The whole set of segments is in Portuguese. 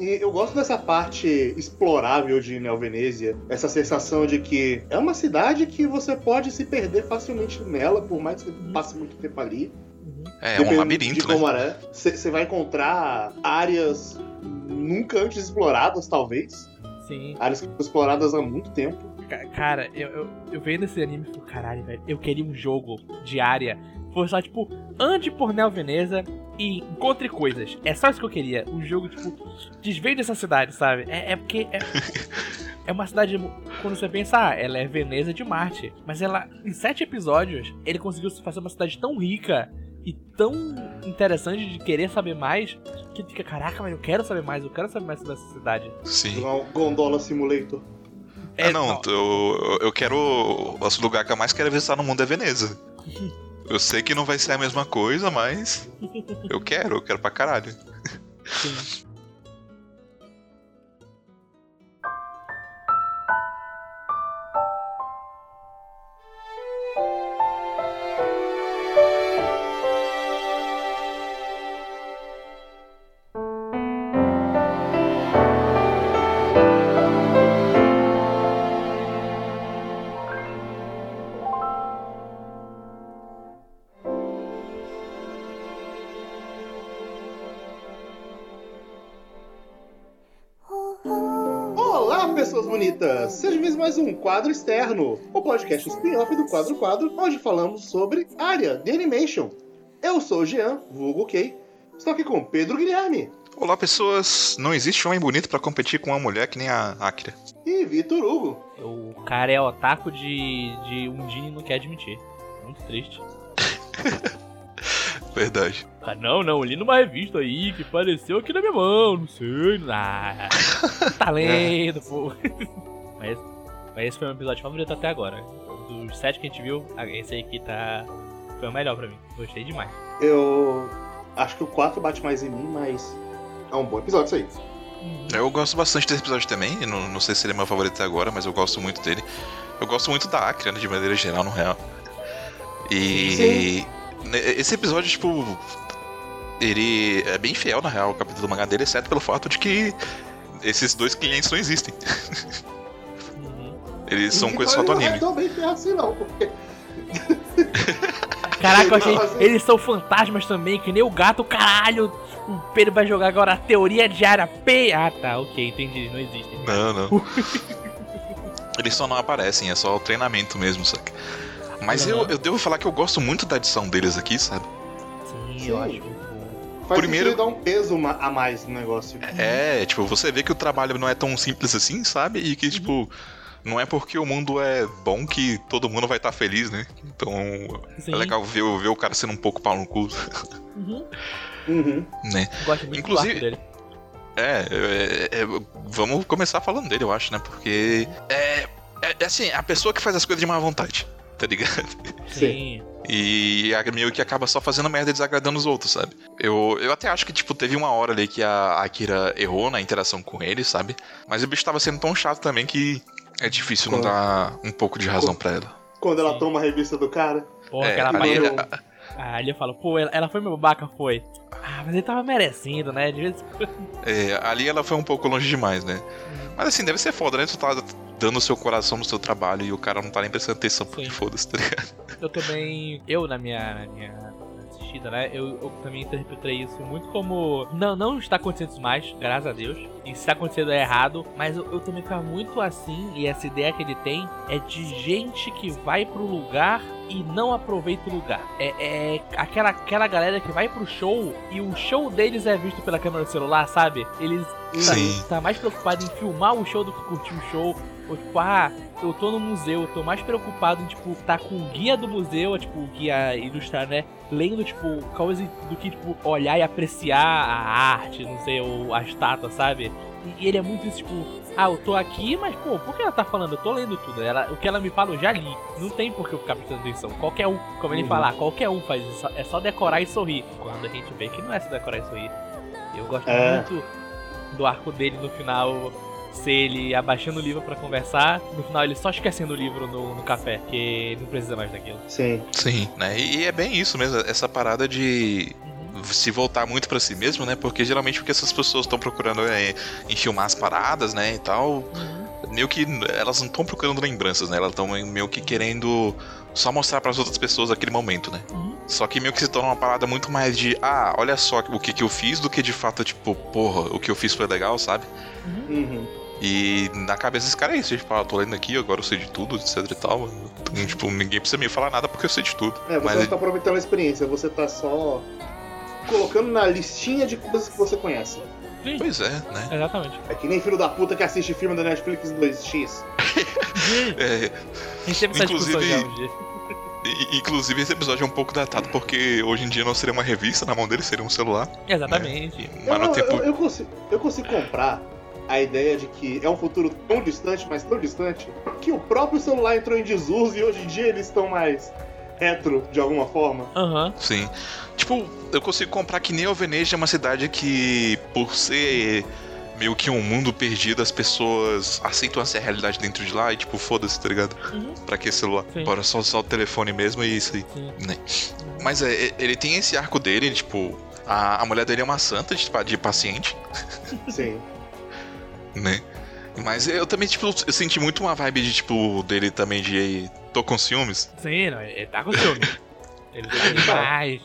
E eu gosto dessa parte explorável de Neo Venezia, essa sensação de que é uma cidade que você pode se perder facilmente nela, por mais que você passe muito tempo ali. É, é um labirinto, né? Você vai encontrar áreas nunca antes exploradas, talvez. Sim. Áreas que foram exploradas há muito tempo. Cara, eu, eu, eu vendo esse anime e falei, caralho, velho, eu queria um jogo de área. Foi só, tipo, ande por Neo Veneza e encontre coisas. É só isso que eu queria. Um jogo, tipo, desvende essa cidade, sabe? É, é porque. É, é uma cidade. Quando você pensa, ah, ela é Veneza de Marte. Mas ela, em sete episódios, ele conseguiu fazer uma cidade tão rica e tão interessante de querer saber mais que fica, caraca, mas eu quero saber mais, eu quero saber mais sobre essa cidade. Sim. Gondola Simulator. É, ah, não, eu, eu quero. O lugar que eu mais quero visitar no mundo é Veneza. Eu sei que não vai ser a mesma coisa, mas. Eu quero, eu quero pra caralho. Sim. Um Quadro Externo, o podcast spin-off do Quadro Quadro, onde falamos sobre área de animation. Eu sou o Jean, vulgo Kay, estou aqui com Pedro Guilherme. Olá, pessoas. Não existe homem bonito para competir com uma mulher que nem a Akira. E Vitor Hugo. O cara é otaku de, de Undine e não quer admitir. Muito triste. Verdade. Ah, não, não, li numa revista aí que apareceu aqui na minha mão, não sei. Ah, tá lendo, pô. Mas mas esse foi o meu episódio favorito até agora. Dos sete que a gente viu, esse aí aqui tá. Foi o melhor pra mim. Gostei demais. Eu acho que o 4 bate mais em mim, mas é um bom episódio isso aí. Uhum. Eu gosto bastante desse episódio também. Não, não sei se ele é meu favorito até agora, mas eu gosto muito dele. Eu gosto muito da Acre, né, de maneira geral, no real. E. Sim. Esse episódio, tipo. Ele é bem fiel, na real, ao capítulo do mangá dele, exceto pelo fato de que esses dois clientes não existem. Eles são coisas só do anime. Não é assim não, porque... Caraca, eu achei. Assim... Eles são fantasmas também, que nem o gato, caralho. O Pedro vai jogar agora a teoria de área P. Ah, tá, ok, entendi. Não existe. Não, não. eles só não aparecem, é só o treinamento mesmo, saca? Mas eu, eu devo falar que eu gosto muito da edição deles aqui, sabe? Sim, Sim. eu acho Faz Primeiro dá um peso a mais no negócio. É, tipo, você vê que o trabalho não é tão simples assim, sabe? E que, uhum. Não é porque o mundo é bom que todo mundo vai estar tá feliz, né? Então Sim. é legal ver, ver o cara sendo um pouco pau no cu. Uhum. Uhum. Né? Gosto muito Inclusive, dele. É, é, é, vamos começar falando dele, eu acho, né? Porque é, é, é, assim, a pessoa que faz as coisas de má vontade, tá ligado? Sim. E meio que acaba só fazendo merda e desagradando os outros, sabe? Eu, eu até acho que, tipo, teve uma hora ali que a Akira errou na interação com ele, sabe? Mas o bicho tava sendo tão chato também que é difícil quando... não dar um pouco de razão para ela. Quando ela Sim. toma a revista do cara. Porra, é, aquela ali, eu... Ah, ele fala, pô, ela, ela foi meu babaca, foi. Ah, mas ele tava merecendo, né? De vez... é, ali ela foi um pouco longe demais, né? Hum. Mas assim, deve ser foda, né? Tu tá dando o seu coração no seu trabalho e o cara não tá nem prestando atenção porque foda-se, tá ligado? Eu também. Eu, na minha, na minha assistida, né? Eu, eu, também interpretei isso muito como. Não, não está acontecendo isso mais, graças a Deus. E se está acontecendo é errado. Mas eu, eu também ficava muito assim, e essa ideia que ele tem é de gente que vai pro lugar e não aproveita o lugar. É, é, aquela, aquela galera que vai pro show e o show deles é visto pela câmera do celular, sabe? Eles tá, tá mais preocupado em filmar o show do que curtir o show. Ou tipo, ah, eu tô no museu, eu tô mais preocupado em, tipo, tá com o guia do museu, tipo, o guia ilustrar, né? Lendo, tipo, coisa do que, tipo, olhar e apreciar a arte, não sei, ou a estátua, sabe? E ele é muito isso, tipo, ah, eu tô aqui, mas, pô, por que ela tá falando? Eu tô lendo tudo. Ela, o que ela me fala, eu já li. Não tem por que eu ficar prestando atenção. Qualquer um, como ele uhum. falar, qualquer um faz isso. É só decorar e sorrir. Quando a gente vê que não é só decorar e sorrir. Eu gosto é. muito do arco dele no final ser ele abaixando o livro para conversar, no final ele só esquecendo o livro no, no café, que não precisa mais daquilo. Sim. Sim, né? E é bem isso mesmo, essa parada de se voltar muito pra si mesmo, né? Porque geralmente o que essas pessoas estão procurando é filmar as paradas, né? E tal. Uhum. Meio que elas não estão procurando lembranças, né? Elas estão meio que querendo só mostrar para as outras pessoas aquele momento, né? Uhum. Só que meio que se torna uma parada muito mais de, ah, olha só o que, que eu fiz, do que de fato, tipo, porra, o que eu fiz foi legal, sabe? Uhum. E na cabeça desse cara é isso, tipo, ah, tô lendo aqui, agora eu sei de tudo, etc e tal. Então, tipo, ninguém precisa me falar nada porque eu sei de tudo. É, você Mas não tá aproveitando a experiência, você tá só colocando na listinha de coisas que você conhece. Sim, Pois é, né? exatamente. É que nem filho da puta que assiste filme da Netflix 2x. É, A gente teve essa discussão Inclusive- já um dia. inclusive esse episódio é um pouco datado porque hoje em dia não seria uma revista, na mão dele seria um celular. Exatamente. Mas Eu, no eu, tempo. eu, consigo, eu consigo comprar a ideia de que é um futuro tão distante, mas tão distante, que o próprio celular entrou em desuso e hoje em dia eles estão mais retro de alguma forma. Aham. Sim. Tipo, eu consigo comprar que nem Alveneja é uma cidade que, por ser meio que um mundo perdido, as pessoas aceitam essa realidade dentro de lá e, tipo, foda-se, tá ligado? Uhum. Pra que celular? Sim. Bora só usar o telefone mesmo e isso aí. Né? Mas é, é- ele tem esse arco dele, tipo, a, a mulher dele é uma santa de, de paciente, Sim. né? Mas eu também, tipo, eu senti muito uma vibe de, tipo, dele também de tô com ciúmes. Sim, não, ele tá com ciúme. Ele tá demais.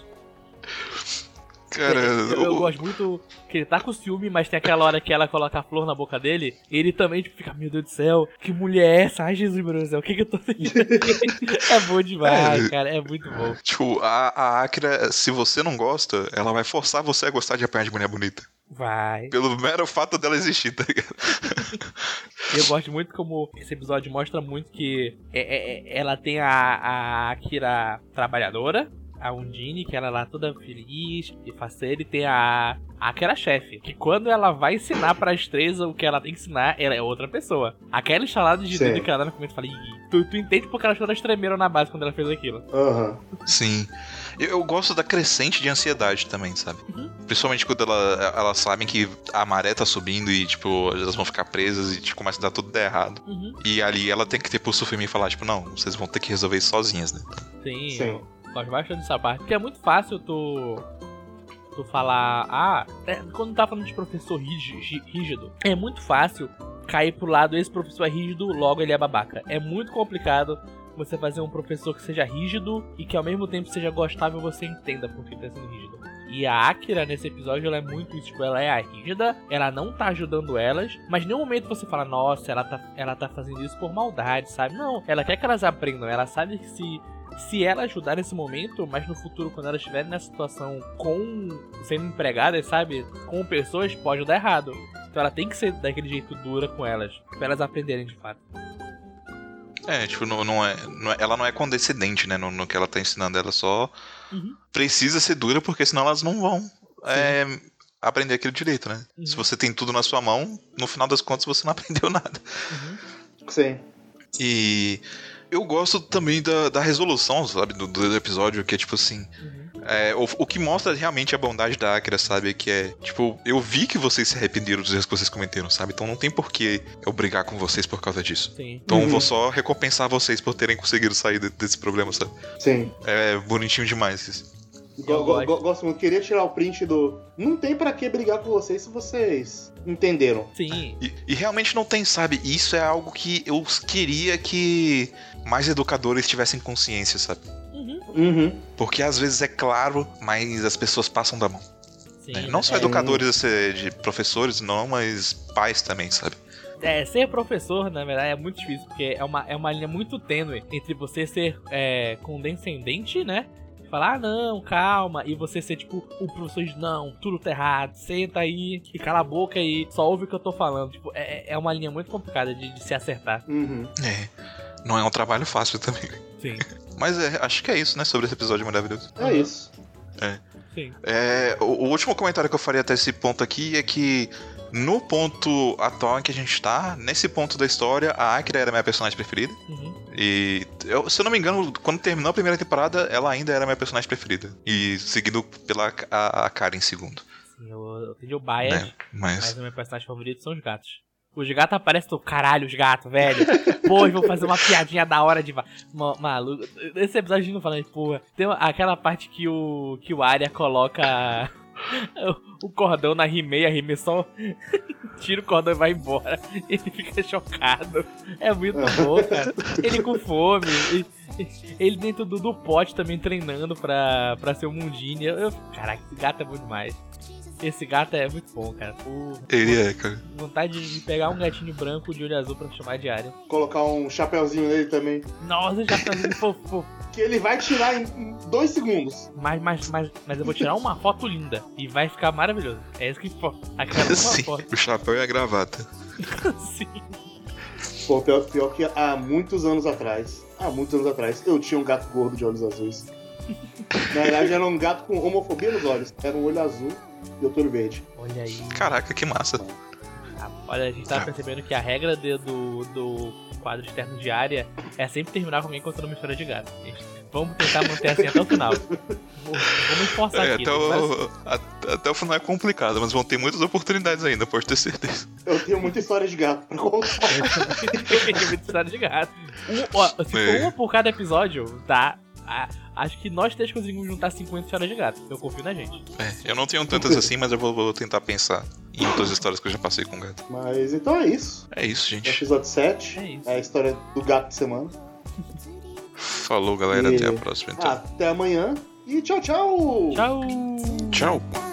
Cara, eu, eu o- gosto muito que ele tá com ciúme, mas tem aquela hora que ela coloca a flor na boca dele, e ele também tipo, fica, meu Deus do céu, que mulher é essa? Ai, Jesus, meu Deus do céu, o que que eu tô sentindo? É bom demais, É. cara, é muito bom. Tipo, a, a Akira, se você não gosta, ela vai forçar você a gostar de apanhar de mulher bonita. Vai. Pelo mero fato dela existir, tá ligado? Eu gosto muito como esse episódio mostra muito que é- é- é- ela tem a, a Akira trabalhadora, a Undine, que ela é lá toda feliz e faceira, e tem a, a Akira chefe, que quando ela vai ensinar para as três o que ela tem que ensinar, ela é outra pessoa. Aquela instalada de dedo que ela dá no começo, eu falei, "Ih, tu, tu entende porque elas todas tremeram na base quando ela fez aquilo. Aham. Sim. Eu, eu gosto da crescente de ansiedade também, sabe? Uhum. Principalmente quando ela- elas sabem que a maré tá subindo e, tipo, elas vão ficar presas e tipo, começa a dar tudo errado. Uhum. E ali ela tem que ter pulso firme e falar, tipo, não, vocês vão ter que resolver isso sozinhas, né? Sim, Sim. eu gosto bastante dessa parte. Porque é muito fácil tu. Tu falar. Ah, é, quando tá falando de professor rígi- rí- rígido, é muito fácil cair pro lado esse professor é rígido, logo ele é babaca. É muito complicado você fazer um professor que seja rígido e que ao mesmo tempo seja gostável você entenda por que ele tá sendo rígido. E a Akira, nesse episódio, ela é muito isso. Tipo, ela é a rígida, ela não tá ajudando elas, mas em nenhum momento você fala, nossa, ela tá, ela tá fazendo isso por maldade, sabe? Não, ela quer que elas aprendam, ela sabe que se se ela ajudar nesse momento, mas no futuro, quando elas estiverem nessa situação com sendo empregadas, sabe? Com pessoas, pode dar errado. Então ela tem que ser daquele jeito dura com elas, pra elas aprenderem de fato. É, tipo, não, não é, não é- ela não é condescendente, né, no, no que ela tá ensinando. Ela só Uhum. precisa ser dura, porque senão elas não vão é, aprender aquele direito, né? Uhum. Se você tem tudo na sua mão, no final das contas você não aprendeu nada. Uhum. Sim. E eu gosto também da, da resolução, sabe, do, do episódio, que é tipo assim. Uhum. É, o, o que mostra realmente a bondade da Akira, sabe? Que é, tipo, eu vi que vocês se arrependeram dos erros que vocês cometeram, sabe? Então não tem por que eu brigar com vocês por causa disso. Sim. Então Uhum. vou só recompensar vocês por terem conseguido sair de- desse problema, sabe? Sim. É bonitinho demais isso. Go- Eu go- gosto. go- gosto muito. Queria tirar o print do. Não tem pra que brigar com vocês se vocês entenderam. Sim. E, e realmente não tem, sabe? Isso é algo que eu queria que mais educadores tivessem consciência, sabe? Uhum. Uhum. Porque às vezes é claro, mas as pessoas passam da mão. Sim. né? Não só é, educadores de professores, não, mas pais também, sabe? É, ser professor, na verdade, é muito difícil, porque é uma, é uma linha muito tênue entre você ser é, condescendente, né? Falar, ah, não, calma. E você ser, tipo, o professor de, não, tudo tá errado, senta aí e cala a boca e só ouve o que eu tô falando. Tipo, é, é uma linha muito complicada de, de se acertar. Uhum. É. Não é um trabalho fácil também. Sim, Mas é, acho que é isso, né? Sobre esse episódio maravilhoso. É isso. sim. É, o, o último comentário que eu faria até esse ponto aqui é que no ponto atual em que a gente tá, nesse ponto da história, a Akira era a minha personagem preferida. Uhum. E eu, se eu não me engano, quando terminou a primeira temporada, ela ainda era a minha personagem preferida. E seguido pela a, a Karen em segundo. Sim, eu, eu entendi o bias, Né? Mas. mas o meu personagem favorito são os gatos. Os gatos aparecem do caralho, os gatos, velho. Pô, vou fazer uma piadinha da hora de. Ma maluco. Esse episódio a gente não fala, porra. Tem aquela parte que o. que o Arya coloca. o cordão na Rimei, a Rimei só tira o cordão e vai embora. Ele fica chocado. É muito bom, cara. Ele com fome. Ele, dentro do, do pote também treinando pra, pra ser um Mundini. Eu, caraca, esse gato é bom demais. Esse gato é muito bom, cara. Ele é, cara. Vontade de pegar um gatinho branco de olho azul pra chamar de área. Colocar um chapéuzinho nele também. Nossa, um chapéuzinho fofo. Que ele vai tirar em dois segundos. Mas, mas, mas, mas eu vou tirar uma foto linda. E vai ficar maravilhoso. É isso que importa. Aquela Sim, foto. o chapéu e a gravata. Sim. Pô, pior, pior que há muitos anos atrás, há muitos anos atrás, eu tinha um gato gordo de olhos azuis. Na verdade, era um gato com homofobia nos olhos. Era um olho azul e outro olho verde. Olha aí. Caraca, que massa. Olha, a gente tá percebendo que a regra de- do, do quadro externo de área é sempre terminar com alguém contando uma história de gato. Vamos tentar manter assim até o final. Vamos esforçar É, aqui. até, vários- o, a- até o final é complicado, mas vão ter muitas oportunidades ainda, pode ter certeza. Eu tenho muita história de gato pra contar. Tem muita história de gato. Um- ó, se for É. uma por cada episódio, tá? Ah, acho que nós três conseguimos juntar 50 histórias de gato. Eu confio na gente. É, eu não tenho tantas assim, mas eu vou, vou tentar pensar em outras histórias que eu já passei com gato. Mas então é isso. É isso, gente. Episódio 7. É isso. É a história do gato de semana. Falou, galera. E- Até a próxima, então. Até amanhã. E tchau, tchau! Tchau! Tchau.